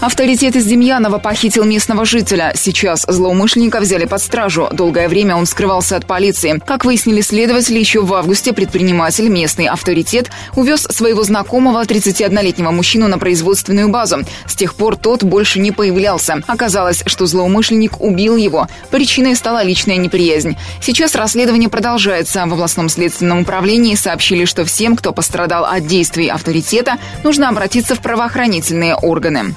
Авторитет из Демьянова похитил местного жителя. Сейчас злоумышленника взяли под стражу. Долгое время он скрывался от полиции. Как выяснили следователи, еще в августе предприниматель, местный авторитет, увез своего знакомого 31-летнего мужчину на производственную базу. С тех пор тот больше не появлялся. Оказалось, что злоумышленник убил его. Причиной стала личная неприязнь. Сейчас расследование продолжается. В областном следственном управлении сообщили, что всем, кто пострадал от действий авторитета, нужно обратиться в правоохранительные органы.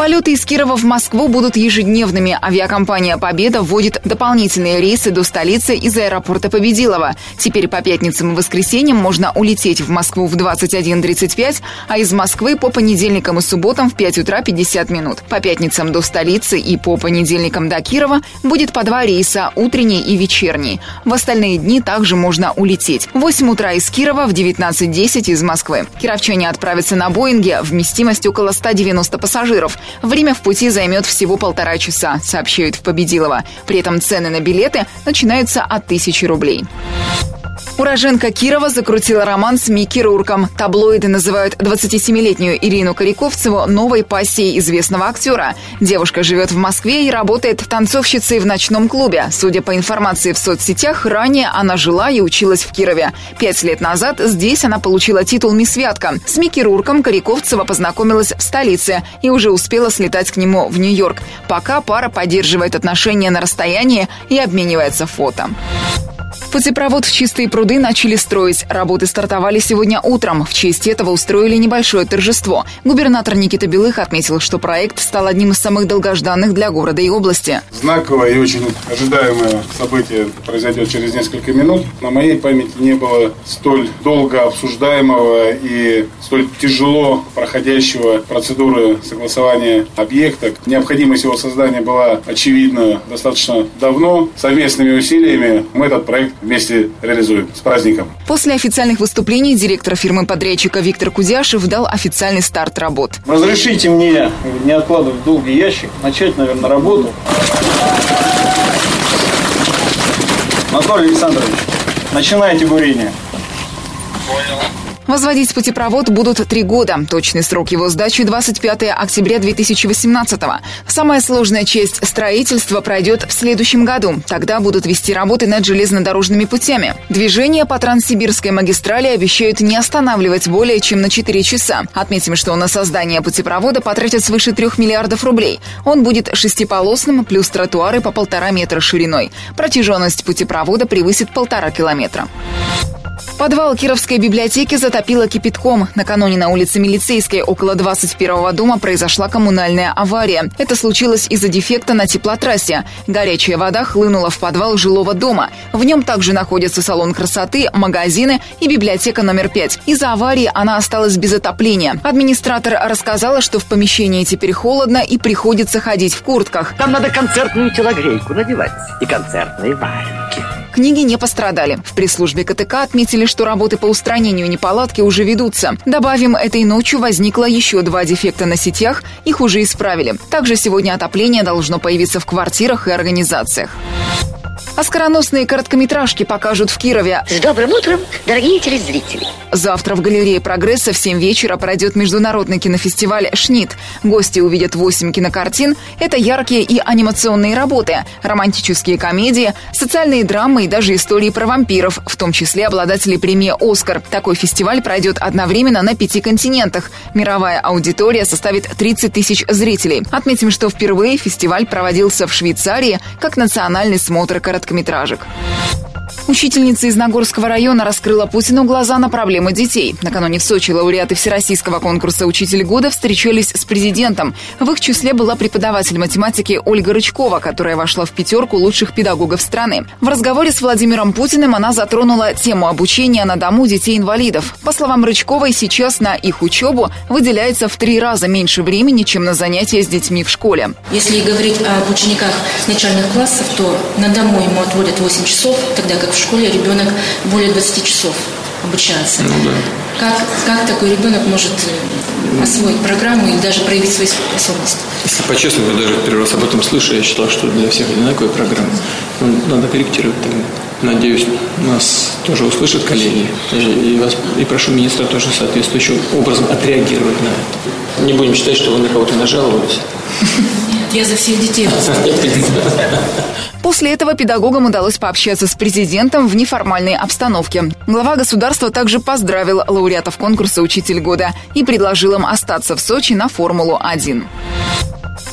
Полеты из Кирова в Москву будут ежедневными. Авиакомпания «Победа» вводит дополнительные рейсы до столицы из аэропорта Победилова. Теперь по пятницам и воскресеньям можно улететь в Москву в 21.35, а из Москвы по понедельникам и субботам в 5 утра 50 минут. По пятницам до столицы и по понедельникам до Кирова будет по два рейса – утренний и вечерний. В остальные дни также можно улететь. В 8 утра из Кирова, в 19.10 из Москвы. Кировчане отправятся на Боинге, вместимость около 190 пассажиров. Время в пути займет всего полтора часа, сообщают в Победилово. При этом цены на билеты начинаются от тысячи рублей. Уроженка Кирова закрутила роман с Микки Рурком. Таблоиды называют 27-летнюю Ирину Коряковцеву новой пассией известного актера. Девушка живет в Москве и работает танцовщицей в ночном клубе. Судя по информации в соцсетях, ранее она жила и училась в Кирове. Пять лет назад здесь она получила титул «Мисс Вятка». С Микки Рурком Коряковцева познакомилась в столице и уже успела слетать к нему в Нью-Йорк. Пока пара поддерживает отношения на расстоянии и обменивается фото. Путепровод в Чистые пруды начали строить. Работы стартовали сегодня утром. В честь этого устроили небольшое торжество. Губернатор Никита Белых отметил, что проект стал одним из самых долгожданных для города и области. Знаковое и очень ожидаемое событие произойдет через несколько минут. На моей памяти не было столь долго обсуждаемого и столь тяжело проходящего процедуры согласования объекта. Необходимость его создания была очевидна достаточно давно. Совместными усилиями мы этот проект вместе реализуем. С праздником! После официальных выступлений директор фирмы-подрядчика Виктор Кудяшев дал официальный старт работ. Разрешите мне, не откладывать долгий ящик, начать, наверное, работу. Анатолий Александрович, начинайте бурение. Возводить путепровод будут три года. Точный срок его сдачи 25 октября 2018 Самая сложная часть строительства пройдет в следующем году. Тогда будут вести работы над железнодорожными путями. Движение по Транссибирской магистрали обещают не останавливать более чем на 4 часа. Отметим, что на создание путепровода потратят свыше 3 миллиардов рублей. Он будет шестиполосным, плюс тротуары по полтора метра шириной. Протяженность путепровода превысит полтора километра. Подвал Кировской библиотеки затопило кипятком. Накануне на улице Милицейской около 21-го дома произошла коммунальная авария. Это случилось из-за дефекта на теплотрассе. Горячая вода хлынула в подвал жилого дома. В нем также находится салон красоты, магазины и библиотека номер 5. Из-за аварии она осталась без отопления. Администратор рассказала, что в помещении теперь холодно и приходится ходить в куртках. Там надо концертную телогрейку надевать и концертные валенки. Книги не пострадали. В пресс-службе КТК отметили, что работы по устранению неполадки уже ведутся. Добавим, этой ночью возникло еще два дефекта на сетях, их уже исправили. Также сегодня отопление должно появиться в квартирах и организациях. А скороносные короткометражки покажут в Кирове. С добрым утром, дорогие телезрители. Завтра в галерее «Прогресса» в 7 вечера пройдет международный кинофестиваль «Шнит». Гости увидят 8 кинокартин. Это яркие и анимационные работы, романтические комедии, социальные драмы и даже истории про вампиров, в том числе обладатели премии «Оскар». Такой фестиваль пройдет одновременно на пяти континентах. Мировая аудитория составит 30 тысяч зрителей. Отметим, что впервые фестиваль проводился в Швейцарии как национальный смотр короткометражек короткометражек. Учительница из Нагорского района раскрыла Путину глаза на проблемы детей. Накануне в Сочи лауреаты Всероссийского конкурса «Учитель года» встречались с президентом. В их числе была преподаватель математики Ольга Рычкова, которая вошла в пятерку лучших педагогов страны. В разговоре с Владимиром Путиным она затронула тему обучения на дому детей-инвалидов. По словам Рычковой, сейчас на их учебу выделяется в три раза меньше времени, чем на занятия с детьми в школе. Если говорить об учениках начальных классов, то на дому ему отводят 8 часов, тогда как в школе ребенок более 20 часов обучается. Ну, да. как, как такой ребенок может э, освоить программу и даже проявить свои способности. Если по-честному, я даже первый раз об этом слышу, я считал, что для всех одинаковая программа. Но надо корректировать тогда. Надеюсь, нас тоже услышат коллеги. И, вас, и прошу министра тоже соответствующим образом отреагировать на это. Не будем считать, что вы на кого-то нажаловались. Я за всех детей. После этого педагогам удалось пообщаться с президентом в неформальной обстановке. Глава государства также поздравил лауреатов конкурса «Учитель года» и предложил им остаться в Сочи на Формулу-1.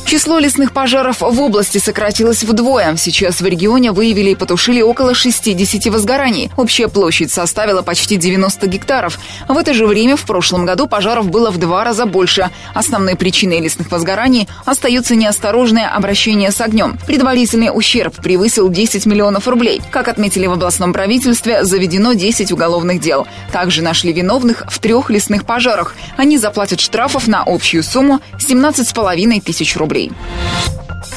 Число лесных пожаров в области сократилось вдвое. Сейчас в регионе выявили и потушили около 60 возгораний. Общая площадь составила почти 90 гектаров. В это же время в прошлом году пожаров было в два раза больше. Основной причиной лесных возгораний остается неосторожное обращение с огнем. Предварительный ущерб превысил 10 миллионов рублей. Как отметили в областном правительстве, заведено 10 уголовных дел. Также нашли виновных в трех лесных пожарах. Они заплатят штрафов на общую сумму 17,5 тысяч рублей рублей.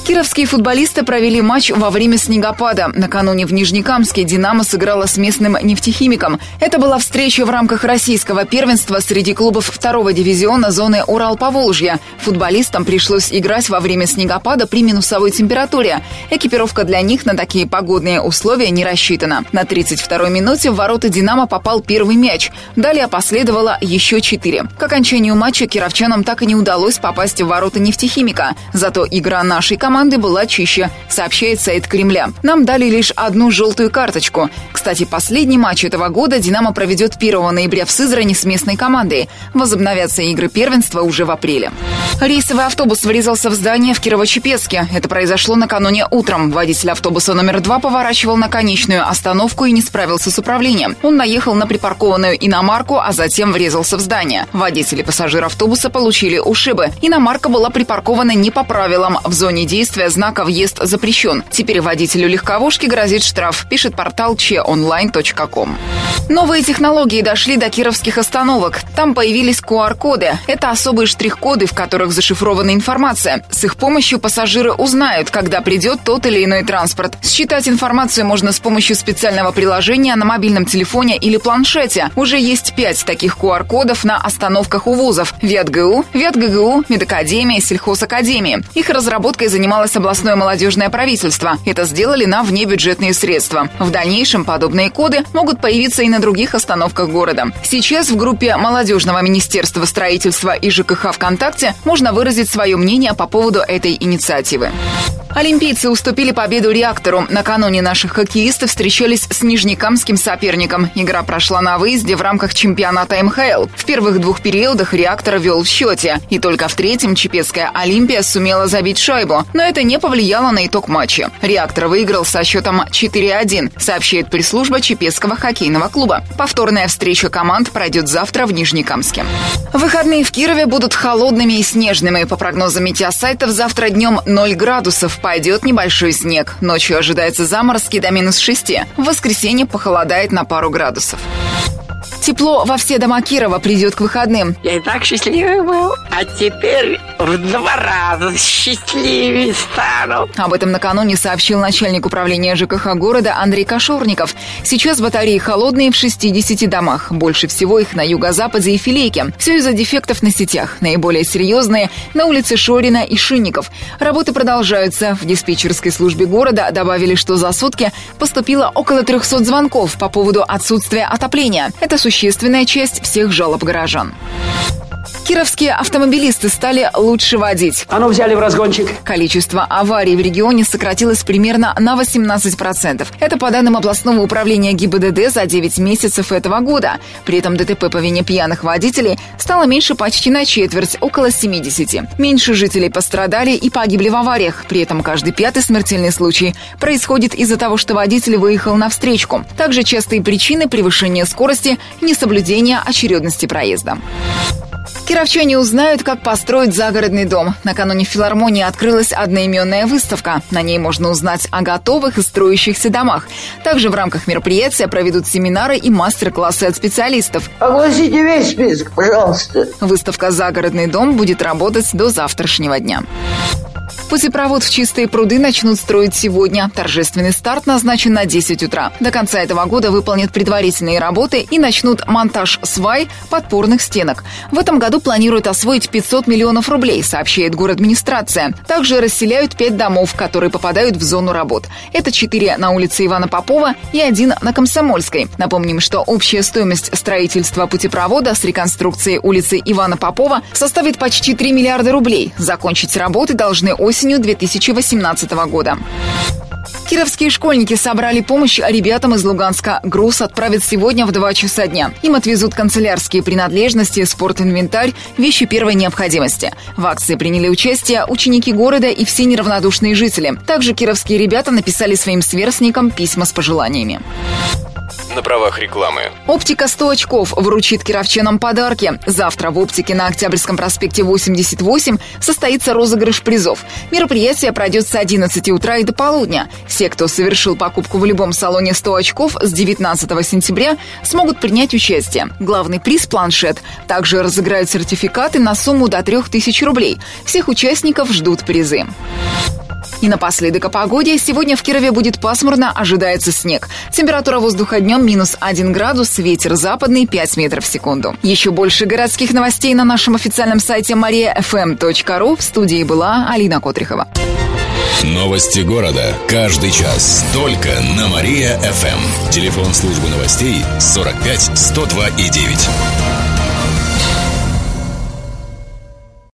Кировские футболисты провели матч во время снегопада. Накануне в Нижнекамске «Динамо» сыграла с местным нефтехимиком. Это была встреча в рамках российского первенства среди клубов второго дивизиона зоны Урал-Поволжья. Футболистам пришлось играть во время снегопада при минусовой температуре. Экипировка для них на такие погодные условия не рассчитана. На 32-й минуте в ворота «Динамо» попал первый мяч. Далее последовало еще четыре. К окончанию матча кировчанам так и не удалось попасть в ворота нефтехимика. Зато игра нашей команды команды была чище, сообщает сайт Кремля. Нам дали лишь одну желтую карточку. Кстати, последний матч этого года «Динамо» проведет 1 ноября в Сызрани с местной командой. Возобновятся игры первенства уже в апреле. Рейсовый автобус врезался в здание в Кирово-Чепецке. Это произошло накануне утром. Водитель автобуса номер два поворачивал на конечную остановку и не справился с управлением. Он наехал на припаркованную иномарку, а затем врезался в здание. Водители и пассажиры автобуса получили ушибы. Иномарка была припаркована не по правилам в зоне действия действия знака «Въезд запрещен». Теперь водителю легковушки грозит штраф, пишет портал cheonline.com. Новые технологии дошли до кировских остановок. Там появились QR-коды. Это особые штрих-коды, в которых зашифрована информация. С их помощью пассажиры узнают, когда придет тот или иной транспорт. Считать информацию можно с помощью специального приложения на мобильном телефоне или планшете. Уже есть пять таких QR-кодов на остановках у вузов. ВятГУ, ВятГГУ, Медакадемия, Сельхозакадемии. Их разработкой занимается занималось областное молодежное правительство. Это сделали на внебюджетные средства. В дальнейшем подобные коды могут появиться и на других остановках города. Сейчас в группе Молодежного министерства строительства и ЖКХ ВКонтакте можно выразить свое мнение по поводу этой инициативы. Олимпийцы уступили победу «Реактору». Накануне наших хоккеисты встречались с нижнекамским соперником. Игра прошла на выезде в рамках чемпионата МХЛ. В первых двух периодах «Реактор» вел в счете. И только в третьем Чепецкая «Олимпия» сумела забить шайбу. Но это не повлияло на итог матча. «Реактор» выиграл со счетом 4-1, сообщает пресс-служба Чепецкого хоккейного клуба. Повторная встреча команд пройдет завтра в Нижнекамске. Выходные в Кирове будут холодными и снежными. По прогнозам метеосайтов, завтра днем 0 градусов. Пойдет небольшой снег. Ночью ожидается заморозки до минус 6. В воскресенье похолодает на пару градусов. Тепло во все дома Кирова придет к выходным. Я и так счастливый был, а теперь в два раза счастливее стану. Об этом накануне сообщил начальник управления ЖКХ города Андрей Кашорников. Сейчас батареи холодные в 60 домах. Больше всего их на юго-западе и Филейке. Все из-за дефектов на сетях. Наиболее серьезные на улице Шорина и Шинников. Работы продолжаются. В диспетчерской службе города добавили, что за сутки поступило около 300 звонков по поводу отсутствия отопления. Это существенная часть всех жалоб горожан. Кировские автомобилисты стали лучше водить. А ну взяли в разгончик. Количество аварий в регионе сократилось примерно на 18%. Это по данным областного управления ГИБДД за 9 месяцев этого года. При этом ДТП по вине пьяных водителей стало меньше почти на четверть, около 70. Меньше жителей пострадали и погибли в авариях. При этом каждый пятый смертельный случай происходит из-за того, что водитель выехал на встречку. Также частые причины превышения скорости и несоблюдения очередности проезда. Кировчане узнают, как построить загородный дом. Накануне в филармонии открылась одноименная выставка. На ней можно узнать о готовых и строящихся домах. Также в рамках мероприятия проведут семинары и мастер-классы от специалистов. Огласите весь список, пожалуйста. Выставка «Загородный дом» будет работать до завтрашнего дня. Путепровод в чистые пруды начнут строить сегодня. Торжественный старт назначен на 10 утра. До конца этого года выполнят предварительные работы и начнут монтаж свай подпорных стенок. В этом году планируют освоить 500 миллионов рублей, сообщает администрация. Также расселяют 5 домов, которые попадают в зону работ. Это 4 на улице Ивана Попова и один на Комсомольской. Напомним, что общая стоимость строительства путепровода с реконструкцией улицы Ивана Попова составит почти 3 миллиарда рублей. Закончить работы должны осенью 2018 года. Кировские школьники собрали помощь ребятам из Луганска. Груз отправят сегодня в 2 часа дня. Им отвезут канцелярские принадлежности, спортинвентарь, вещи первой необходимости. В акции приняли участие ученики города и все неравнодушные жители. Также кировские ребята написали своим сверстникам письма с пожеланиями на правах рекламы. Оптика 100 очков вручит кировчанам подарки. Завтра в оптике на Октябрьском проспекте 88 состоится розыгрыш призов. Мероприятие пройдет с 11 утра и до полудня. Все, кто совершил покупку в любом салоне 100 очков с 19 сентября, смогут принять участие. Главный приз – планшет. Также разыграют сертификаты на сумму до 3000 рублей. Всех участников ждут призы. И напоследок о погоде. Сегодня в Кирове будет пасмурно, ожидается снег. Температура воздуха днем минус 1 градус, ветер западный 5 метров в секунду. Еще больше городских новостей на нашем официальном сайте mariafm.ru. В студии была Алина Котрихова. Новости города. Каждый час. Только на Мария-ФМ. Телефон службы новостей 45 102 и 9.